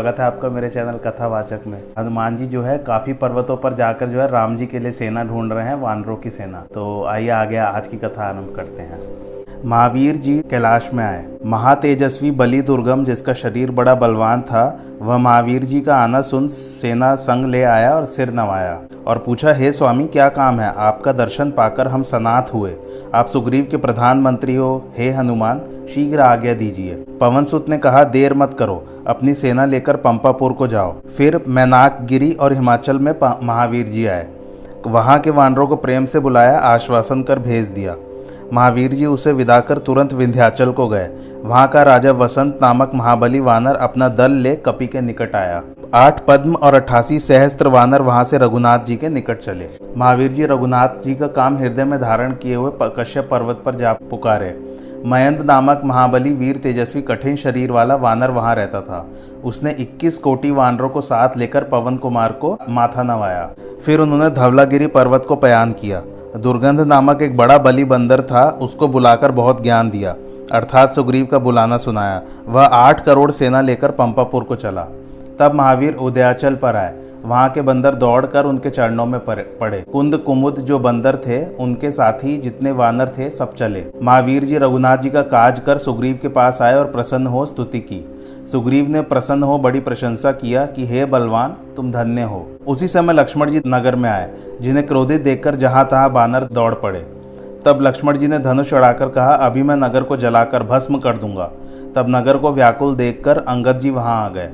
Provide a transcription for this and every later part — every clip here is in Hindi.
स्वागत है आपका मेरे चैनल कथावाचक में। हनुमान जी जो है, काफ़ी पर्वतों पर जाकर जो है, राम जी के लिए सेना ढूंढ रहे हैं, वानरों की सेना। तो आइए आगे आज की कथा आरंभ करते हैं। महावीर जी कैलाश में आए। महातेजस्वी बलि दुर्गम जिसका शरीर बड़ा बलवान था, वह महावीर जी का आना सुन सेना संग ले आया और सिर नवाया और पूछा, हे स्वामी, क्या काम है? आपका दर्शन पाकर हम सनाथ हुए। आप सुग्रीव के प्रधानमंत्री हो। हे हनुमान, शीघ्र आज्ञा दीजिए। पवन सुत ने कहा, देर मत करो। अपनी सेना लेकर पंपापुर को जाओ। फिर मैनाक गिरी और हिमाचल में महावीर जी आए। वहाँ के वानरों को प्रेम से बुलाया, आश्वासन कर भेज दिया। महावीर जी उसे विदा कर तुरंत विंध्याचल को गए। वहाँ का राजा वसंत नामक महाबली वानर अपना दल ले कपि के निकट आया। आठ पद्म और अठासी सहस्त्र वानर वहाँ से रघुनाथ जी के निकट चले। महावीर जी रघुनाथ जी का काम हृदय में धारण किए हुए कश्यप पर्वत पर जा पुकारे। मयंत नामक महाबली वीर तेजस्वी कठिन शरीर वाला वानर वहाँ रहता था। उसने 21 कोटि वानरों को साथ लेकर पवन कुमार को माथा नवाया। फिर उन्होंने धवलागिरी पर्वत को पयान किया। दुर्गंध नामक एक बड़ा बलि बंदर था, उसको बुलाकर बहुत ज्ञान दिया। अर्थात सुग्रीव का बुलाना सुनाया। वह आठ करोड़ सेना लेकर पंपापुर को चला। तब महावीर उदयाचल पर आए। वहाँ के बंदर दौड़कर उनके चरणों में पड़े। कुंद कुमुद जो बंदर थे, उनके साथी जितने वानर थे, सब चले। महावीर जी रघुनाथ जी का काज कर सुग्रीव के पास आए और प्रसन्न हो स्तुति की। सुग्रीव ने प्रसन्न हो बड़ी प्रशंसा किया कि, हे बलवान, तुम धन्य हो। उसी समय लक्ष्मण जी नगर में आए, जिन्हें क्रोधित देखकर जहाँ तहां बानर दौड़ पड़े। तब लक्ष्मण जी ने धनुष चढ़ाकर कहा, अभी मैं नगर को जलाकर भस्म कर दूँगा। तब नगर को व्याकुल देखकर अंगद जी वहाँ आ गए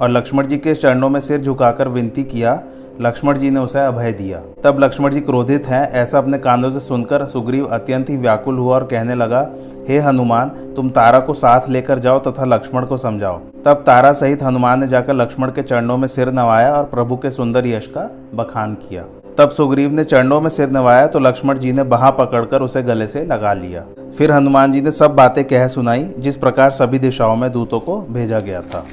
और लक्ष्मण जी के चरणों में सिर झुकाकर विनती किया लक्ष्मण जी ने उसे अभय दिया। तब लक्ष्मण जी क्रोधित हैं, ऐसा अपने कानों से सुनकर सुग्रीव अत्यंत ही व्याकुल हुआ और कहने लगा, हे हनुमान, तुम तारा को साथ लेकर जाओ तथा लक्ष्मण को समझाओ। तब तारा सहित हनुमान ने जाकर लक्ष्मण के चरणों में सिर नवाया और प्रभु के सुंदर यश का बखान किया। तब सुग्रीव ने चरणों में सिर नवाया तो लक्ष्मण जी ने बाह पकड़कर उसे गले से लगा लिया। फिर हनुमान जी ने सब बातें कह सुनाई, जिस प्रकार सभी दिशाओं में दूतों को भेजा गया था।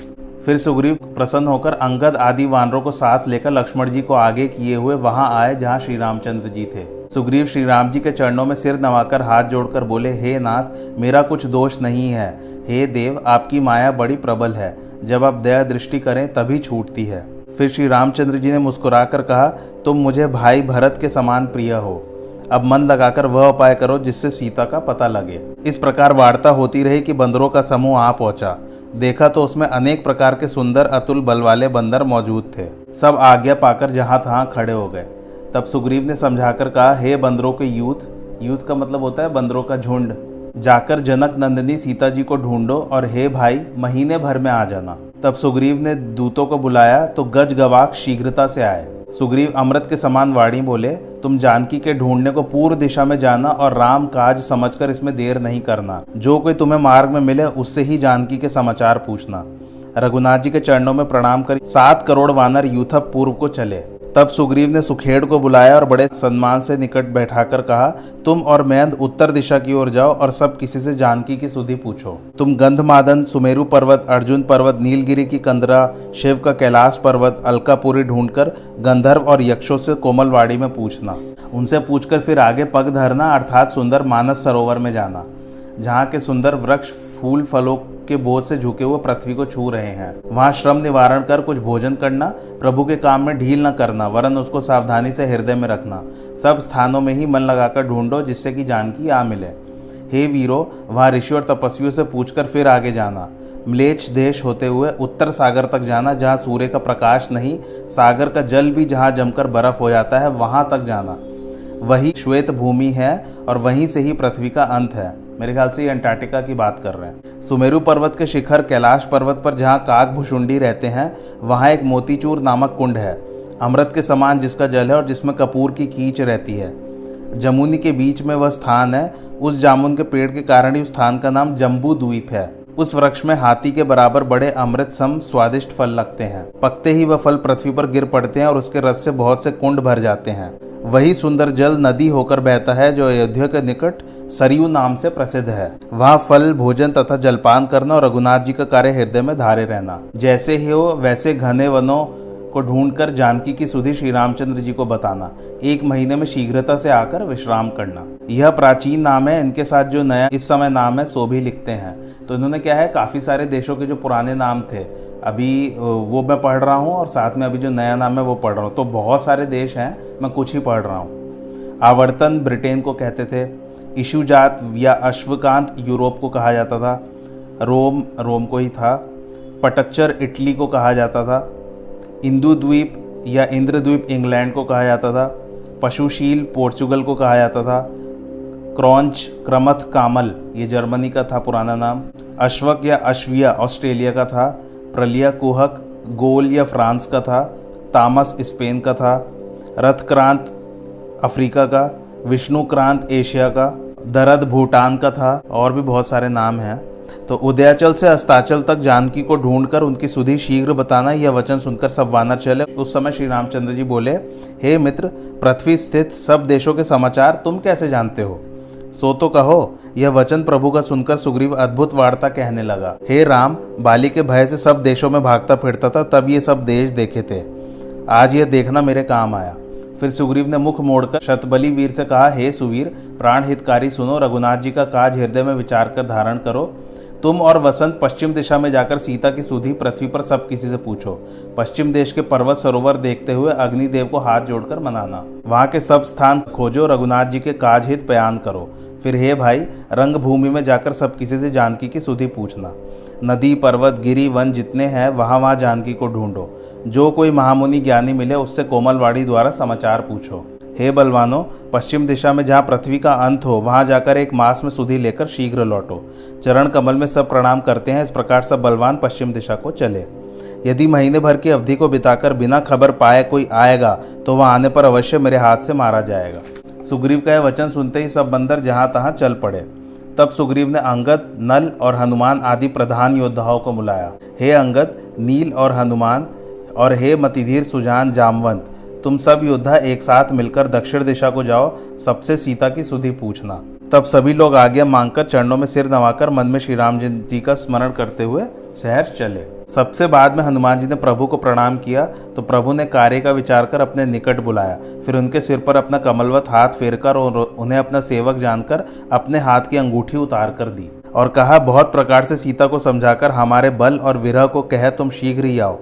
फिर सुग्रीव प्रसन्न होकर अंगद आदि वानरों को साथ लेकर लक्ष्मण जी को आगे किए हुए वहाँ आए, जहाँ श्री रामचंद्र जी थे। सुग्रीव श्री राम जी के चरणों में सिर नवाकर हाथ जोड़कर बोले, हे नाथ, मेरा कुछ दोष नहीं है। हे देव, आपकी माया बड़ी प्रबल है। जब आप दया दृष्टि करें, तभी छूटती है। फिर श्री रामचंद्र जी ने मुस्कुराकर कहा, तुम मुझे भाई भरत के समान प्रिय हो। अब मन लगाकर वह उपाय करो जिससे सीता का पता लगे। इस प्रकार वार्ता होती रही कि बंदरों का समूह आ पहुँचा। देखा तो उसमें अनेक प्रकार के सुंदर, अतुल बल वाले बंदर मौजूद थे। सब आज्ञा पाकर जहाँ तहां खड़े हो गए। तब सुग्रीव ने समझाकर कहा, हे बंदरों के यूथ यूथ का मतलब होता है बंदरों का झुंड। जाकर जनक नंदिनी सीता जी को ढूंढो और हे भाई, महीने भर में आ जाना। तब सुग्रीव ने दूतों को बुलाया तो गज गवाक शीघ्रता से आए। सुग्रीव अमृत के समान वाणी बोले तुम जानकी के ढूँढने को पूर्व दिशा में जाना और राम काज समझकर इसमें देर नहीं करना। जो कोई तुम्हें मार्ग में मिले, उससे ही जानकी के समाचार पूछना। रघुनाथ जी के चरणों में प्रणाम कर। सात करोड़ वानर यूथप पूर्व को चले। तब सुग्रीव ने सुखेड़ को बुलाया और बड़े सम्मान से निकट बैठाकर कहा, तुम और मैंद उत्तर दिशा की ओर जाओ और सब किसी से जानकी की सुधि पूछो। तुम गंधमादन, सुमेरु पर्वत, अर्जुन पर्वत, नीलगिरी की कंदरा, शिव का कैलाश पर्वत, अलकापुरी ढूंढकर गंधर्व और यक्षों से कोमलवाड़ी में पूछना। उनसे पूछकर फिर आगे पग धरना, अर्थात सुंदर मानस सरोवर में जाना, जहाँ के सुंदर वृक्ष, फूल, फलों के बोझ से झुके हुए पृथ्वी को छू रहे हैं। वहाँ श्रम निवारण कर कुछ भोजन करना, प्रभु के काम में ढील न करना, वरन उसको सावधानी से हृदय में रखना। सब स्थानों में ही मन लगाकर ढूंढो जिससे कि जानकी आ मिले। हे वीरो, वहाँ ऋषि और तपस्वियों से पूछकर फिर आगे जाना। म्लेच्छ देश होते हुए उत्तर सागर तक जाना, जहाँ सूर्य का प्रकाश नहीं, सागर का जल भी जहाँ जमकर बर्फ़ हो जाता है, वहाँ तक जाना। वही श्वेत भूमि है और वहीं से ही पृथ्वी का अंत है। मेरे ख्याल से अंटार्कटिका की बात कर रहे हैं। सुमेरु पर्वत के शिखर कैलाश पर्वत पर जहाँ काक भुषुंडी रहते हैं, वहाँ एक मोतीचूर नामक कुंड है, अमृत के समान जिसका जल है और जिसमें कपूर की कीच रहती है। जमुनी के बीच में वह स्थान है, उस जामुन के पेड़ के कारण ही उस स्थान का नाम जम्बू द्वीप है। उस वृक्ष में हाथी के बराबर बड़े अमृत सम स्वादिष्ट फल लगते हैं। पकते ही वह फल पृथ्वी पर गिर पड़ते हैं और उसके रस से बहुत से कुंड भर जाते हैं। वही सुंदर जल नदी होकर बहता है जो अयोध्या के निकट सरयू नाम से प्रसिद्ध है। वहाँ फल, भोजन तथा जलपान करना और रघुनाथ जी का कार्य हृदय में धारे रहना। जैसे ही हो, वैसे घने वनों को ढूंढकर जानकी की सुधि श्री रामचंद्र जी को बताना, एक महीने में शीघ्रता से आकर विश्राम करना। यह प्राचीन नाम है, इनके साथ जो नया, इस समय नाम है, सो भी लिखते हैं। तो इन्होंने क्या है, काफ़ी सारे देशों के जो पुराने नाम थे, अभी वो मैं पढ़ रहा हूँ और साथ में अभी जो नया नाम है, वो पढ़ रहा हूँ। तो बहुत सारे देश हैं, मैं कुछ ही पढ़ रहा हूँ। आवर्तन ब्रिटेन को कहते थे इशुजात या अश्वकांत यूरोप को कहा जाता था, रोम रोम को ही था, पटच्चर इटली को कहा जाता था इंदु द्वीप या इंद्रद्वीप इंग्लैंड को कहा जाता था, पशुशील पोर्चुगल को कहा जाता था क्रॉन्च क्रमथ कामल, ये जर्मनी का था पुराना नाम, अश्वक या अश्विया ऑस्ट्रेलिया का था, प्रलिया कुहक, गोल या फ्रांस का था, तामस स्पेन का था रथ क्रांत अफ्रीका का विष्णु क्रांत एशिया का, दरद भूटान का था, और भी बहुत सारे नाम हैं। तो उदयाचल से अस्ताचल तक जानकी को ढूंढकर उनकी सुधि शीघ्र बताना यह वचन सुनकर सब वानर चले। उस समय श्री रामचंद्र जी बोले, हे मित्र, पृथ्वी स्थित सब देशों के समाचार तुम कैसे जानते हो? सो तो कहो, यह वचन प्रभु का सुनकर सुग्रीव अद्भुत वार्ता कहने लगा। हे राम, बाली के भय से सब देशों में भागता फिरता था, तब ये सब देश देखे थे। आज यह देखना मेरे काम आया। फिर सुग्रीव ने मुख मोड़कर शतबली वीर से कहा, हे सुवीर प्राण हितकारी सुनो, रघुनाथ जी का काज हृदय में विचार कर धारण करो। तुम और वसंत पश्चिम दिशा में जाकर सीता की सुधी पृथ्वी पर सब किसी से पूछो। पश्चिम देश के पर्वत सरोवर देखते हुए अग्निदेव को हाथ जोड़कर मनाना। वहाँ के सब स्थान खोजो, रघुनाथ जी के काज हित बयान करो। फिर हे भाई रंग भूमि में जाकर सब किसी से जानकी की सुधी पूछना। नदी, पर्वत, गिरी, वन जितने हैं, वहाँ वहाँ जानकी को ढूंढो। जो कोई महामुनि ज्ञानी मिले, उससे कोमलवाड़ी द्वारा समाचार पूछो। हे बलवानों, पश्चिम दिशा में जहाँ पृथ्वी का अंत हो, वहाँ जाकर एक मास में सुधी लेकर शीघ्र लौटो। चरण कमल में सब प्रणाम करते हैं, इस प्रकार सब बलवान पश्चिम दिशा को चले। यदि महीने भर की अवधि को बिताकर बिना खबर पाए कोई आएगा तो वह आने पर अवश्य मेरे हाथ से मारा जाएगा। सुग्रीव का यह वचन सुनते ही सब बंदर जहाँ तहाँ चल पड़े। तब सुग्रीव ने अंगद, नल और हनुमान आदि प्रधान योद्धाओं को बुलाया। हे अंगद, नील और हनुमान और हे मतिधीर सुजान जामवंत तुम सब योद्धा एक साथ मिलकर दक्षिण दिशा को जाओ, सबसे सीता की सुधि पूछना। तब सभी लोग आज्ञा मांगकर चरणों में सिर नवाकर मन में श्री राम जी का स्मरण करते हुए शहर चले। सबसे बाद में हनुमान जी ने प्रभु को प्रणाम किया तो प्रभु ने कार्य का विचार कर अपने निकट बुलाया। फिर उनके सिर पर अपना कमलवत हाथ फेर कर और उन्हें अपना सेवक जानकर अपने हाथ की अंगूठी उतार कर दी और कहा, बहुत प्रकार से सीता को समझाकर हमारे बल और विरह को कह तुम शीघ्र ही आओ।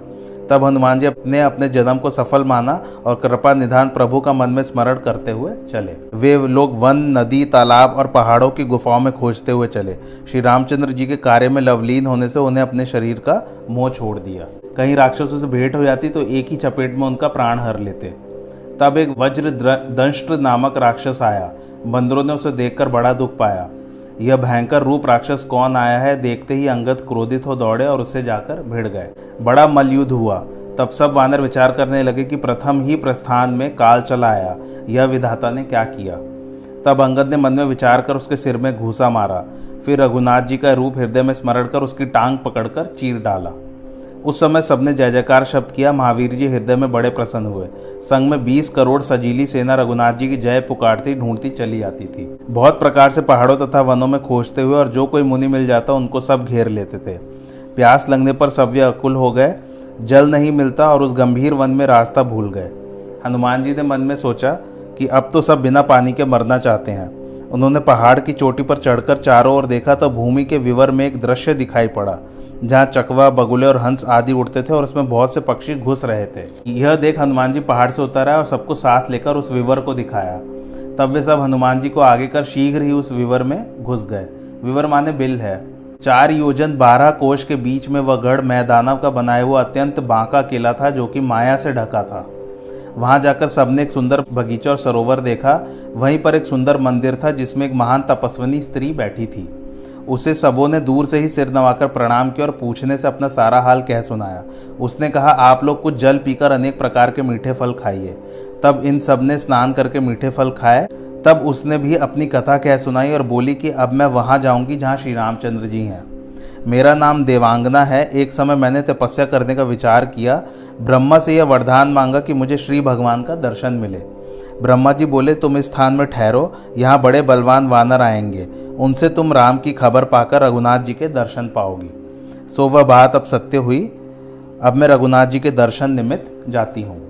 तब हनुमान जी अपने अपने जन्म को सफल माना और कृपा निधान प्रभु का मन में स्मरण करते हुए चले। वे लोग वन, नदी, तालाब और पहाड़ों की गुफाओं में खोजते हुए चले। श्री रामचंद्र जी के कार्य में लवलीन होने से उन्हें अपने शरीर का मोह छोड़ दिया। कहीं राक्षसों से भेंट हो जाती तो एक ही चपेट में उनका प्राण हर लेते। तब एक वज्र दंष्ट नामक राक्षस आया। बंदरों ने उसे देखकर बड़ा दुख पाया। यह भयंकर रूप राक्षस कौन आया है? देखते ही अंगद क्रोधित हो दौड़े और उससे जाकर भिड़ गए। बड़ा मलयुद्ध हुआ। तब सब वानर विचार करने लगे कि प्रथम ही प्रस्थान में काल चला आया। यह विधाता ने क्या किया? तब अंगद ने मन में विचार कर उसके सिर में घूसा मारा। फिर रघुनाथ जी का रूप हृदय में स्मरण कर उसकी टांग पकड़कर चीर डाला। उस समय सबने जय जयकार शब्द किया। महावीर जी हृदय में बड़े प्रसन्न हुए। संघ में बीस करोड़ सजीली सेना रघुनाथ जी की जय पुकारती, ढूंढती, चली आती थी। बहुत प्रकार से पहाड़ों तथा वनों में खोजते हुए और जो कोई मुनि मिल जाता, उनको सब घेर लेते थे। प्यास लगने पर सव्य अकुल हो गए। जल नहीं मिलता और उस गंभीर वन में रास्ता भूल गए। हनुमान जी ने मन में सोचा कि अब तो सब बिना पानी के मरना चाहते हैं। उन्होंने पहाड़ की चोटी पर चढ़कर चारों ओर देखा तो भूमि के विवर में एक दृश्य दिखाई पड़ा, जहाँ चकवा, बगुले और हंस आदि उड़ते थे और उसमें बहुत से पक्षी घुस रहे थे। यह देख हनुमान जी पहाड़ से उतर और सबको साथ लेकर उस विवर को दिखाया। तब वे सब हनुमान जी को आगे कर शीघ्र ही उस विवर में घुस गए। विवर माने बिल है। चार योजन, बारह कोष के बीच में वह गढ़ मैदानव का बनाया हुआ अत्यंत बांका किला था, जो कि माया से ढका था। वहाँ जाकर सबने एक सुंदर बगीचा और सरोवर देखा। वहीं पर एक सुंदर मंदिर था, जिसमें एक महान तपस्विनी स्त्री बैठी थी। उसे सबों ने दूर से ही सिर नवाकर प्रणाम किया और पूछने से अपना सारा हाल कह सुनाया। उसने कहा, आप लोग कुछ जल पीकर अनेक प्रकार के मीठे फल खाइए। तब इन सबने स्नान करके मीठे फल खाए। तब उसने भी अपनी कथा कह सुनाई और बोली कि, अब मैं वहाँ जाऊँगी जहाँ श्री रामचंद्र जी हैं। मेरा नाम देवांगना है। एक समय मैंने तपस्या करने का विचार किया। ब्रह्मा से यह वरदान मांगा कि मुझे श्री भगवान का दर्शन मिले। ब्रह्मा जी बोले, तुम इस स्थान में ठहरो। यहाँ बड़े बलवान वानर आएँगे। उनसे तुम राम की खबर पाकर रघुनाथ जी के दर्शन पाओगी। सो वह बात अब सत्य हुई। अब मैं रघुनाथ जी के दर्शन निमित्त जाती हूँ।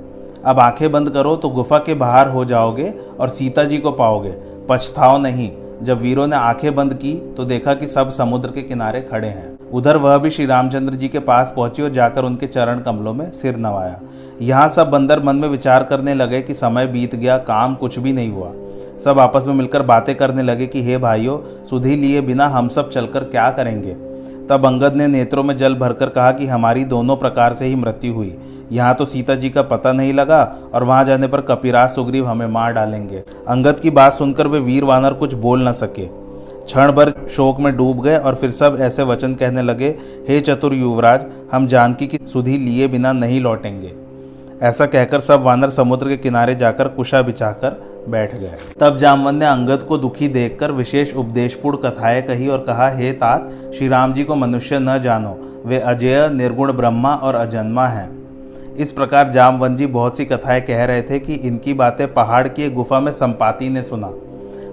अब आँखें बंद करो तो गुफा के बाहर हो जाओगे और सीता जी को पाओगे। पछताओ नहीं। जब वीरों ने आँखें बंद की तो देखा कि सब समुद्र के किनारे खड़े हैं। उधर वह भी श्री रामचंद्र जी के पास पहुँची और जाकर उनके चरण कमलों में सिर नवाया। यहाँ सब बंदर मन में विचार करने लगे कि समय बीत गया, काम कुछ भी नहीं हुआ। सब आपस में मिलकर बातें करने लगे कि, हे भाइयों, सुधी लिए बिना हम सब चलकर क्या करेंगे? तब अंगद ने नेत्रों में जल भरकर कहा कि हमारी दोनों प्रकार से ही मृत्यु हुई। यहाँ तो सीता जी का पता नहीं लगा और वहाँ जाने पर कपिराज सुग्रीव हमें मार डालेंगे। अंगद की बात सुनकर वे वीर वानर कुछ बोल न सके। क्षण भर शोक में डूब गए और फिर सब ऐसे वचन कहने लगे, हे चतुर युवराज, हम जानकी की सुधी लिए बिना नहीं लौटेंगे। ऐसा कहकर सब वानर समुद्र के किनारे जाकर कुशा बिछाकर बैठ गए। तब जामवन ने अंगद को दुखी देखकर विशेष उपदेशपूर्ण कथाएँ कही और कहा, हे तात श्री राम जी को मनुष्य न जानो। वे अजय, निर्गुण ब्रह्मा और अजन्मा हैं। इस प्रकार जामवन जी बहुत सी कथाएँ कह रहे थे कि इनकी बातें पहाड़ की एक गुफा में संपाति ने सुना।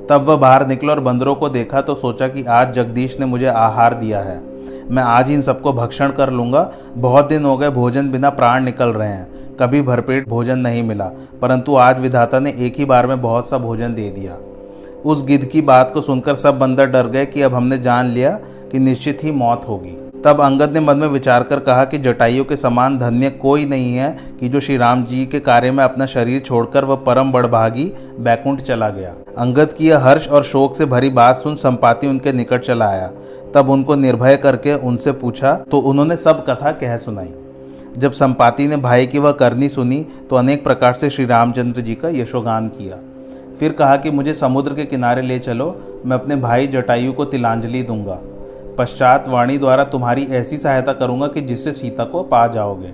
तब वह बाहर निकला और बंदरों को देखा तो सोचा कि आज जगदीश ने मुझे आहार दिया है। मैं आज इन सबको भक्षण कर लूँगा। बहुत दिन हो गए, भोजन बिना प्राण निकल रहे हैं। कभी भरपेट भोजन नहीं मिला, परंतु आज विधाता ने एक ही बार में बहुत सा भोजन दे दिया। उस गिद्ध की बात को सुनकर सब बंदर डर गए कि अब हमने जान लिया कि निश्चित ही मौत होगी। तब अंगद ने मन में विचार कर कहा कि जटाइयों के समान धन्य कोई नहीं है कि जो श्री राम जी के कार्य में अपना शरीर छोड़कर वह परम बड़भागी, बैकुंठ चला गया। अंगद की यह हर्ष और शोक से भरी बात सुन संपाति उनके निकट चला आया। तब उनको निर्भय करके उनसे पूछा तो उन्होंने सब कथा कह सुनाई। जब संपाति ने भाई की वह करनी सुनी तो अनेक प्रकार से श्री रामचंद्र जी का यशोगान किया। फिर कहा कि मुझे समुद्र के किनारे ले चलो, मैं अपने भाई जटायु को तिलांजलि दूँगा। पश्चात वाणी द्वारा तुम्हारी ऐसी सहायता करूँगा कि जिससे सीता को पा जाओगे।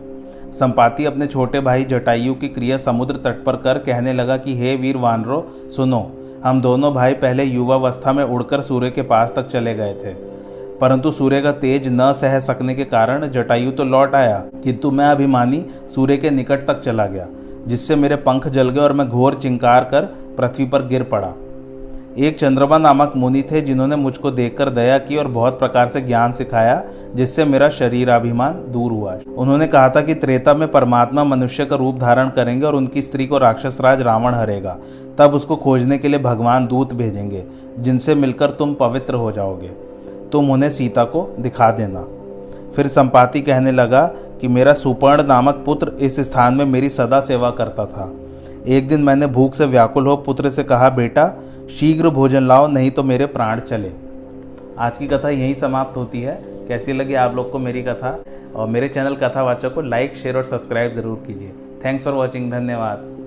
संपाति अपने छोटे भाई जटायु की क्रिया समुद्र तट पर कर कहने लगा कि, हे वीर वानरो, सुनो, हम दोनों भाई पहले युवावस्था में उड़कर सूर्य के पास तक चले गए थे। परंतु सूर्य का तेज न सह सकने के कारण जटायु तो लौट आया, किंतु मैं अभिमानी सूर्य के निकट तक चला गया, जिससे मेरे पंख जल गए और मैं घोर चिंकार कर पृथ्वी पर गिर पड़ा। एक चंद्रमा नामक मुनि थे जिन्होंने मुझको देखकर दया की और बहुत प्रकार से ज्ञान सिखाया, जिससे मेरा शरीर अभिमान दूर हुआ। उन्होंने कहा था कि त्रेता में परमात्मा मनुष्य का रूप धारण करेंगे और उनकी स्त्री को राक्षस राज रावण हरेगा। तब उसको खोजने के लिए भगवान दूत भेजेंगे, जिनसे मिलकर तुम पवित्र हो जाओगे। तुम उन्हें सीता को दिखा देना। फिर संपाति कहने लगा कि मेरा सुपर्ण नामक पुत्र इस स्थान में मेरी सदा सेवा करता था। एक दिन मैंने भूख से व्याकुल हो पुत्र से कहा, बेटा शीघ्र भोजन लाओ, नहीं तो मेरे प्राण चले। आज की कथा यहीं समाप्त होती है। कैसी लगी आप लोग को मेरी कथा? और मेरे चैनल कथावाचक को लाइक शेयर और सब्सक्राइब ज़रूर कीजिए। थैंक्स फॉर वॉचिंग धन्यवाद।